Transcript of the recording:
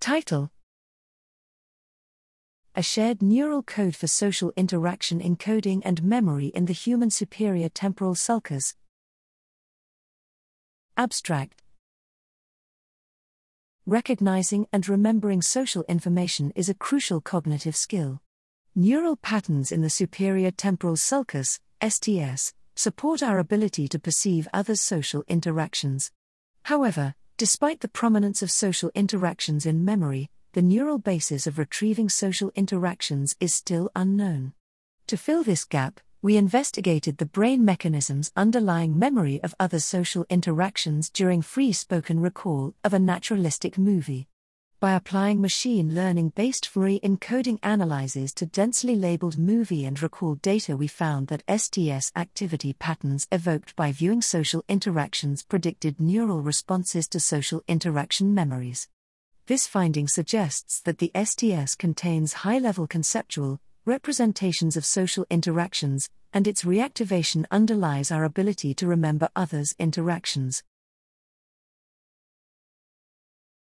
Title A shared neural code for social interaction encoding and memory in the human superior temporal sulcus. Abstract Recognizing and remembering social information is a crucial cognitive skill. Neural patterns in the superior temporal sulcus, STS, support our ability to perceive others' social interactions. However, despite the prominence of social interactions in memory, the neural basis of retrieving social interactions is still unknown. To fill this gap, we investigated the brain mechanisms underlying memory of other social interactions during free spoken recall of a naturalistic movie. By applying machine learning based fMRI encoding analyses to densely labeled movie and recall data, we found that STS activity patterns evoked by viewing social interactions predicted neural responses to social interaction memories. This finding suggests that the STS contains high level conceptual representations of social interactions, and its reactivation underlies our ability to remember others' interactions.